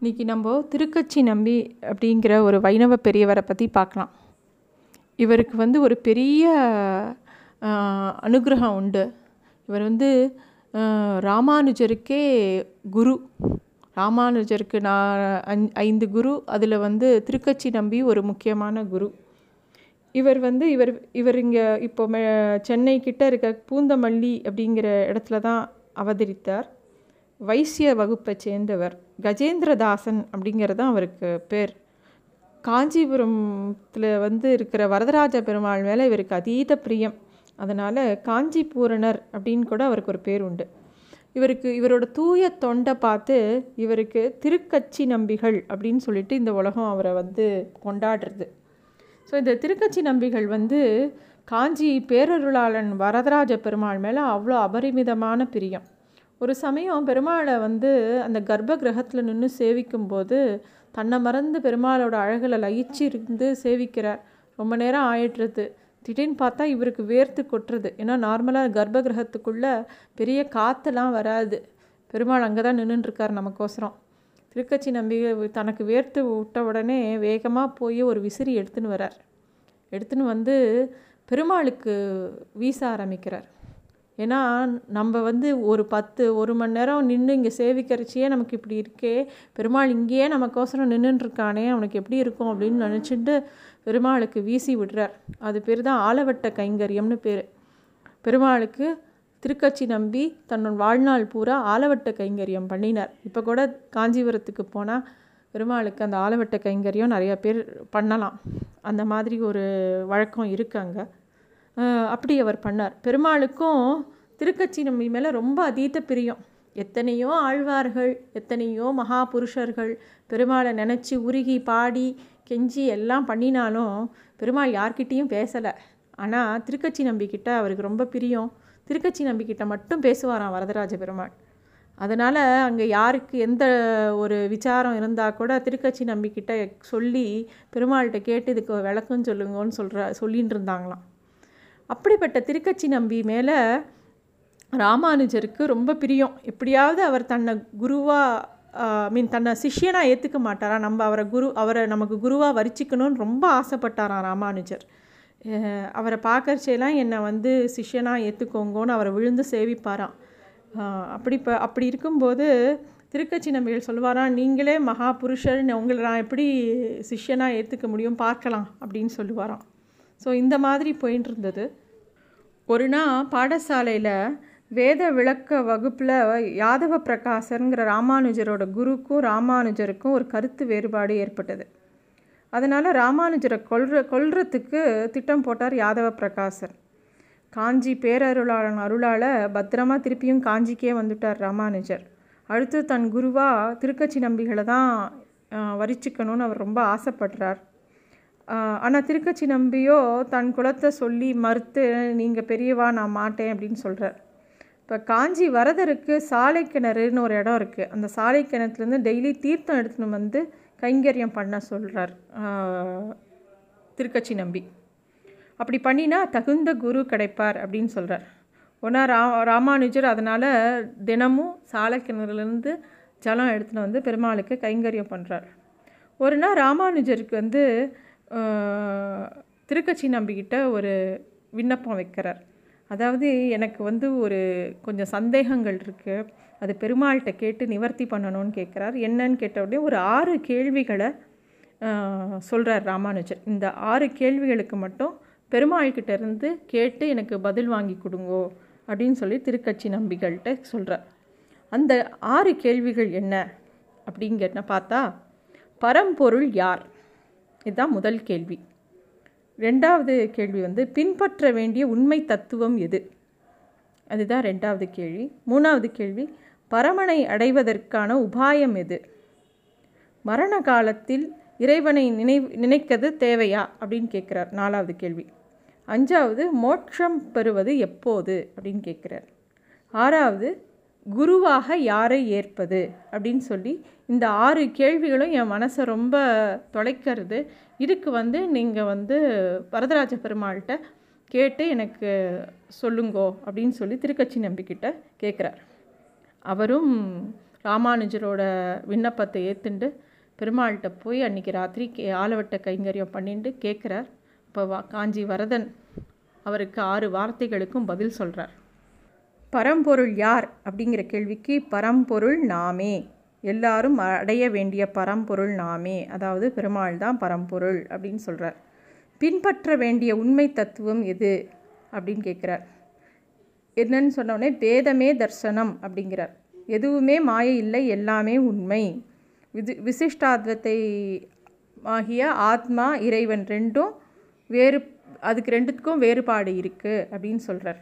இன்றைக்கி நம்ம திருக்கச்சி நம்பி அப்படிங்கிற ஒரு வைணவ பெரியவரை பற்றி பார்க்கலாம். இவருக்கு வந்து ஒரு பெரிய அனுகிரகம் உண்டு. இவர் வந்து ராமானுஜருக்கே குரு. ராமானுஜருக்கு நான் அஞ் ஐந்து குரு. அதில் வந்து திருக்கச்சி நம்பி ஒரு முக்கியமான குரு. இவர் வந்து இவர் இவர் இங்கே இப்போ சென்னை கிட்ட இருக்க பூந்தமல்லி அப்படிங்கிற இடத்துல தான் அவதரித்தார். வைசிய வகுப்பை சேர்ந்தவர் கஜேந்திரதாசன் அப்படிங்கிறது தான் அவருக்கு பேர். காஞ்சிபுரத்தில் வந்து இருக்கிற வரதராஜ பெருமாள் மேலே இவருக்கு அதீத பிரியம். அதனால் காஞ்சிபூரணர் அப்படின்னு கூட அவருக்கு ஒரு பேர் உண்டு. இவருக்கு இவரோட தூய தொண்டை பார்த்து இவருக்கு திருக்கச்சி நம்பிகள் அப்படின்னு சொல்லிட்டு இந்த உலகம் அவரை வந்து கொண்டாடுறது. ஸோ இந்த திருக்கச்சி நம்பிகள் வந்து காஞ்சி பேரருளாளன் வரதராஜ பெருமாள் மேலே அவ்வளோ அபரிமிதமான பிரியம். ஒரு சமயம் பெருமாளை வந்து அந்த கர்ப்ப கிரகத்தில் நின்று சேவிக்கும்போது தன்னை மறந்து பெருமாளோட அழகில் லயிச்சு இருந்து சேவிக்கிறார். ரொம்ப நேரம் ஆயிட்டுருது திடீர்னு பார்த்தா இவருக்கு வேர்த்து கொட்டுறது. ஏன்னா நார்மலாக கர்ப்ப கிரகத்துக்குள்ளே பெரிய காற்றெல்லாம் வராது. பெருமாள் அங்கே தான் நின்றுட்டுருக்கார் நமக்கோசரம். திருக்கச்சி நம்பிக்கை தனக்கு வேர்த்து விட்ட உடனே வேகமாக போய் ஒரு விசிறி எடுத்துன்னு வரார். எடுத்துன்னு வந்து பெருமாளுக்கு வீச ஆரம்பிக்கிறார். ஏன்னா நம்ம வந்து ஒரு பத்து ஒரு மணி நேரம் நின்று இங்கே சேவிக்கரிச்சியே நமக்கு இப்படி இருக்கே. பெருமாள் இங்கேயே நமக்கோசரம் நின்றுட்டுருக்கானே அவனுக்கு எப்படி இருக்கும் அப்படின்னு நினச்சிட்டு பெருமாளுக்கு வீசி விடுறார். அது பேர் தான் ஆலவட்ட கைங்கரியம்னு பேர். பெருமாளுக்கு திருக்கச்சி நம்பி தன்னோட வாழ்நாள் பூரா ஆலவட்ட கைங்கரியம் பண்ணினார். இப்போ கூட காஞ்சிபுரத்துக்கு போனால் பெருமாளுக்கு அந்த ஆலவட்ட கைங்கரியம் நிறையா பேர் பண்ணலாம். அந்த மாதிரி ஒரு வழக்கம் இருக்குது அங்கே. அப்படி அவர் பண்ணார். பெருமாளுக்கும் திருக்கச்சி நம்பி மேலே ரொம்ப அதீத பிரியம். எத்தனையோ ஆழ்வார்கள் எத்தனையோ மகா புருஷர்கள் பெருமாளை நினச்சி உருகி பாடி கெஞ்சி எல்லாம் பண்ணினாலும் பெருமாள் யார்கிட்டேயும் பேசலை. ஆனால் திருக்கச்சி நம்பிக்கிட்ட அவருக்கு ரொம்ப பிரியம். திருக்கச்சி நம்பிக்கிட்ட மட்டும் பேசுவாராம் வரதராஜ பெருமாள். அதனால் அங்கே யாருக்கு எந்த ஒரு விசாரம் இருந்தால் கூட திருக்கச்சி நம்பிக்கிட்ட சொல்லி பெருமாள்கிட்ட கேட்டு இதுக்கு விளக்கம் சொல்லுங்கன்னு சொல்கிற சொல்லின்னு இருந்தாங்களாம். அப்படிப்பட்ட திருக்கச்சி நம்பி மேலே ராமானுஜருக்கு ரொம்ப பிரியம். எப்படியாவது அவர் தன்னை குருவாக மீன் தன்னை சிஷ்யனாக ஏற்றுக்க மாட்டாரா? நம்ம அவரை குரு அவரை நமக்கு குருவாக வரிச்சிக்கணும்னு ரொம்ப ஆசைப்பட்டாராம் ராமானுஜர். அவரை பார்க்கறச்செல்லாம் என்னை வந்து சிஷ்யனாக ஏற்றுக்கோங்கன்னு அவரை விழுந்து சேவிப்பாராம். அப்படி இப்போ அப்படி இருக்கும்போது திருக்கச்சி நம்பிகள் சொல்லுவாராம் நீங்களே மகா புருஷர்னு உங்களை நான் எப்படி சிஷ்யனாக ஏற்றுக்க முடியும்? பார்க்கலாம். அப்படின்னு சொல்லுவாராம். ஸோ இந்த மாதிரி போயின்னு இருந்தது ஒரு நாள் பாடசாலையில் வேத விளக்க வகுப்பில் யாதவ பிரகாசருங்கிற ராமானுஜரோட குருக்கும் ராமானுஜருக்கும் ஒரு கருத்து வேறுபாடு ஏற்பட்டது. அதனால் ராமானுஜரை கொல்ற கொல்றத்துக்கு திட்டம் போட்டார் யாதவ பிரகாசர். காஞ்சி பேரருளாளன் அருளால் பத்திரமா திருப்பியும் காஞ்சிக்கே வந்துட்டார் ராமானுஜர். அடுத்து தன் குருவாக திருக்கட்சி நம்பிகளை தான் வரிச்சிக்கணும்னு அவர் ரொம்ப ஆசைப்படுறார். ஆனால் திருக்கச்சி நம்பியோ தன் குலத்தை சொல்லி மறுத்து நீங்கள் பெரியவா நான் மாட்டேன் அப்படின்னு சொல்கிறார் இப்போ காஞ்சி வரதருக்கு சாலை கிணறுன்னு ஒரு இடம் இருக்குது அந்த சாலை கிணத்துலேருந்து டெய்லி தீர்த்தம் எடுத்துன்னு வந்து கைங்கரியம் பண்ண சொல்கிறார் திருக்கச்சி நம்பி. அப்படி பண்ணினா தகுந்த குரு கிடைப்பார் அப்படின்னு சொல்கிறார் ஒன்றா ரா ராமானுஜர் அதனால் தினமும் சாலை கிணறுலேருந்து ஜலம் எடுத்துன்னு வந்து பெருமாளுக்கு கைங்கரியம் பண்ணுறார் ஒரு நாள் ராமானுஜருக்கு வந்து திருக்கட்சி நம்பிக்கிட்ட ஒரு விண்ணப்பம் வைக்கிறார். அதாவது எனக்கு வந்து ஒரு கொஞ்சம் சந்தேகங்கள் இருக்குது அது பெருமாள்கிட்ட கேட்டு நிவர்த்தி பண்ணணும்னு கேட்குறார். என்னன்னு கேட்ட உடனே ஒரு ஆறு கேள்விகளை சொல்கிறார் ராமானுஜர். இந்த ஆறு கேள்விகளுக்கு மட்டும் பெருமாள்கிட்ட இருந்து கேட்டு எனக்கு பதில் வாங்கி கொடுங்கோ அப்படின்னு சொல்லி திருக்கட்சி நம்பிகள்கிட்ட சொல்கிறார் அந்த ஆறு கேள்விகள் என்ன அப்படிங்கிறன பார்த்தா பரம்பொருள் யார்? இதுதான் முதல் கேள்வி. ரெண்டாவது கேள்வி வந்து பின்பற்ற வேண்டிய உண்மை தத்துவம் எது? அதுதான் ரெண்டாவது கேள்வி. மூணாவது கேள்வி பரமனை அடைவதற்கான உபாயம் எது? மரண காலத்தில் இறைவனை நினை நினைக்கிறது தேவையா? அப்படின்னு கேட்குறார். நாலாவது கேள்வி. அஞ்சாவது மோட்சம் பெறுவது எப்போது? அப்படின்னு கேட்குறார். ஆறாவது குருவாக யாரை ஏற்பது? அப்படின்னு சொல்லி இந்த ஆறு கேள்விகளும் என் மனசை ரொம்ப தொலைக்கிறது. இதுக்கு வந்து நீங்கள் வந்து வரதராஜ பெருமாள்கிட்ட கேட்டு எனக்கு சொல்லுங்கோ அப்படின்னு சொல்லி திருக்கட்சி நம்பிக்கிட்ட கேட்குறார் அவரும் ராமானுஜரோட விண்ணப்பத்தை ஏற்றுண்டு பெருமாள்கிட்ட போய் அன்றைக்கி ராத்திரி கே ஆலவட்ட கைங்கரியம் பண்ணிட்டு கேட்குறார் இப்போ வா காஞ்சி வரதன் அவருக்கு ஆறு வார்த்தைகளுக்கும் பதில் சொல்கிறார் பரம்பொருள் யார்? அப்படிங்கிற கேள்விக்கு பரம்பொருள் நாமே. எல்லாரும் அடைய வேண்டிய பரம்பொருள் நாமே. அதாவது பெருமாள் தான் பரம்பொருள் அப்படின்னு சொல்கிறார் பின்பற்ற வேண்டிய உண்மை தத்துவம் எது? அப்படின்னு கேட்குறார். என்னன்னு சொன்னோடனே பேதமே தர்சனம் அப்படிங்கிறார். எதுவுமே மாய இல்லை எல்லாமே உண்மை. விது விசிஷ்டாத்வத்தை ஆகிய ஆத்மா இறைவன் ரெண்டும் வேறு அதுக்கு ரெண்டுத்துக்கும் வேறுபாடு இருக்குது அப்படின்னு சொல்கிறார்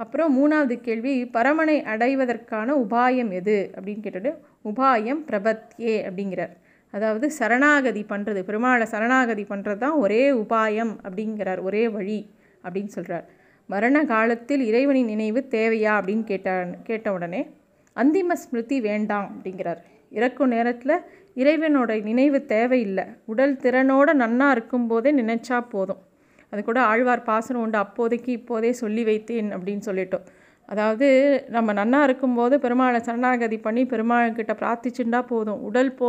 அப்புறம் மூணாவது கேள்வி பரமனை அடைவதற்கான உபாயம் எது? அப்படின்னு கேட்டுட்டு உபாயம் பிரபத்யே அப்படிங்கிறார். அதாவது சரணாகதி பண்ணுறது பெருமாளை சரணாகதி பண்ணுறது தான் ஒரே உபாயம் அப்படிங்கிறார் ஒரே வழி அப்படின்னு சொல்கிறார் மரண காலத்தில் இறைவனின் நினைவு தேவையா அப்படின்னு கேட்ட கேட்ட உடனே அந்திம ஸ்மிருதி வேண்டாம் அப்படிங்கிறார். இறக்கும் நேரத்தில் இறைவனோட நினைவு தேவையில்லை. உடல் திறனோடு நன்னா இருக்கும்போதே நினைச்சா போதும். அது கூட ஆழ்வார் பாசனம் உண்டு அப்போதைக்கு இப்போதே சொல்லி வைத்தேன் அப்படின்னு சொல்லிட்டோம். அதாவது நம்ம நன்னா இருக்கும்போது பெருமாளை சரணாகதி பண்ணி பெருமாள்கிட்ட பிரார்த்திச்சுண்டா போதும். உடல் போ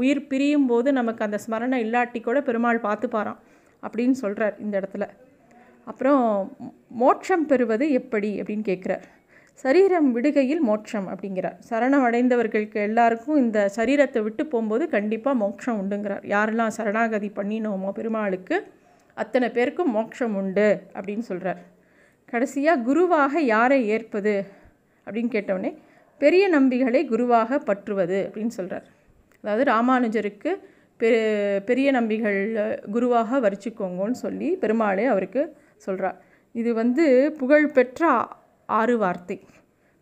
உயிர் பிரியும் போது நமக்கு அந்த ஸ்மரணை இல்லாட்டி கூட பெருமாள் பார்த்துப்பாராம் அப்படின்னு சொல்கிறார் இந்த இடத்துல. அப்புறம் மோட்சம் பெறுவது எப்படி அப்படின்னு கேட்குறார். சரீரம் விடுகையில் மோட்சம் அப்படிங்கிறார். சரணம் அடைந்தவர்களுக்கு எல்லாருக்கும் இந்த சரீரத்தை விட்டு போகும்போது கண்டிப்பாக மோட்சம் உண்டுங்கிறார். யாரெல்லாம் சரணாகதி பண்ணினோமோ பெருமாளுக்கு அத்தனை பேருக்கும் மோட்சம் உண்டு அப்படின்னு சொல்கிறார் கடைசியாக குருவாக யாரை ஏற்பது அப்படின்னு கேட்டவுடனே பெரிய நம்பிகளை குருவாக பற்றுவது அப்படின்னு சொல்கிறார் அதாவது ராமானுஜருக்கு பெ பெரிய நம்பிகள் குருவாக வரிச்சுக்கோங்கன்னு சொல்லி பெருமாளே அவருக்கு சொல்கிறார் இது வந்து புகழ்பெற்ற ஆறு வார்த்தை.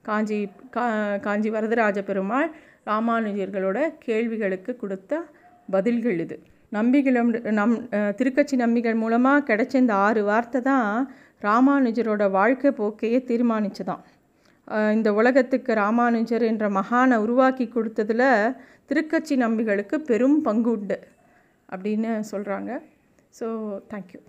காஞ்சி கா காஞ்சி வரதராஜ பெருமாள் ராமானுஜர்களோட கேள்விகளுக்கு கொடுத்த பதில்கள் இது. நம்பிகளும் நம் திருக்கட்சி நம்பிகள் மூலமாக கிடைச்ச இந்த ஆறு வார்த்தை தான் ராமானுஜரோட வாழ்க்கை போக்கையே தீர்மானிச்சுதான் இந்த உலகத்துக்கு ராமானுஜர் என்ற மகானை உருவாக்கி கொடுத்ததில் திருக்கட்சி நம்பிகளுக்கு பெரும் பங்கு உண்டு அப்படின்னு சொல்கிறாங்க ஸோ தேங்க்யூ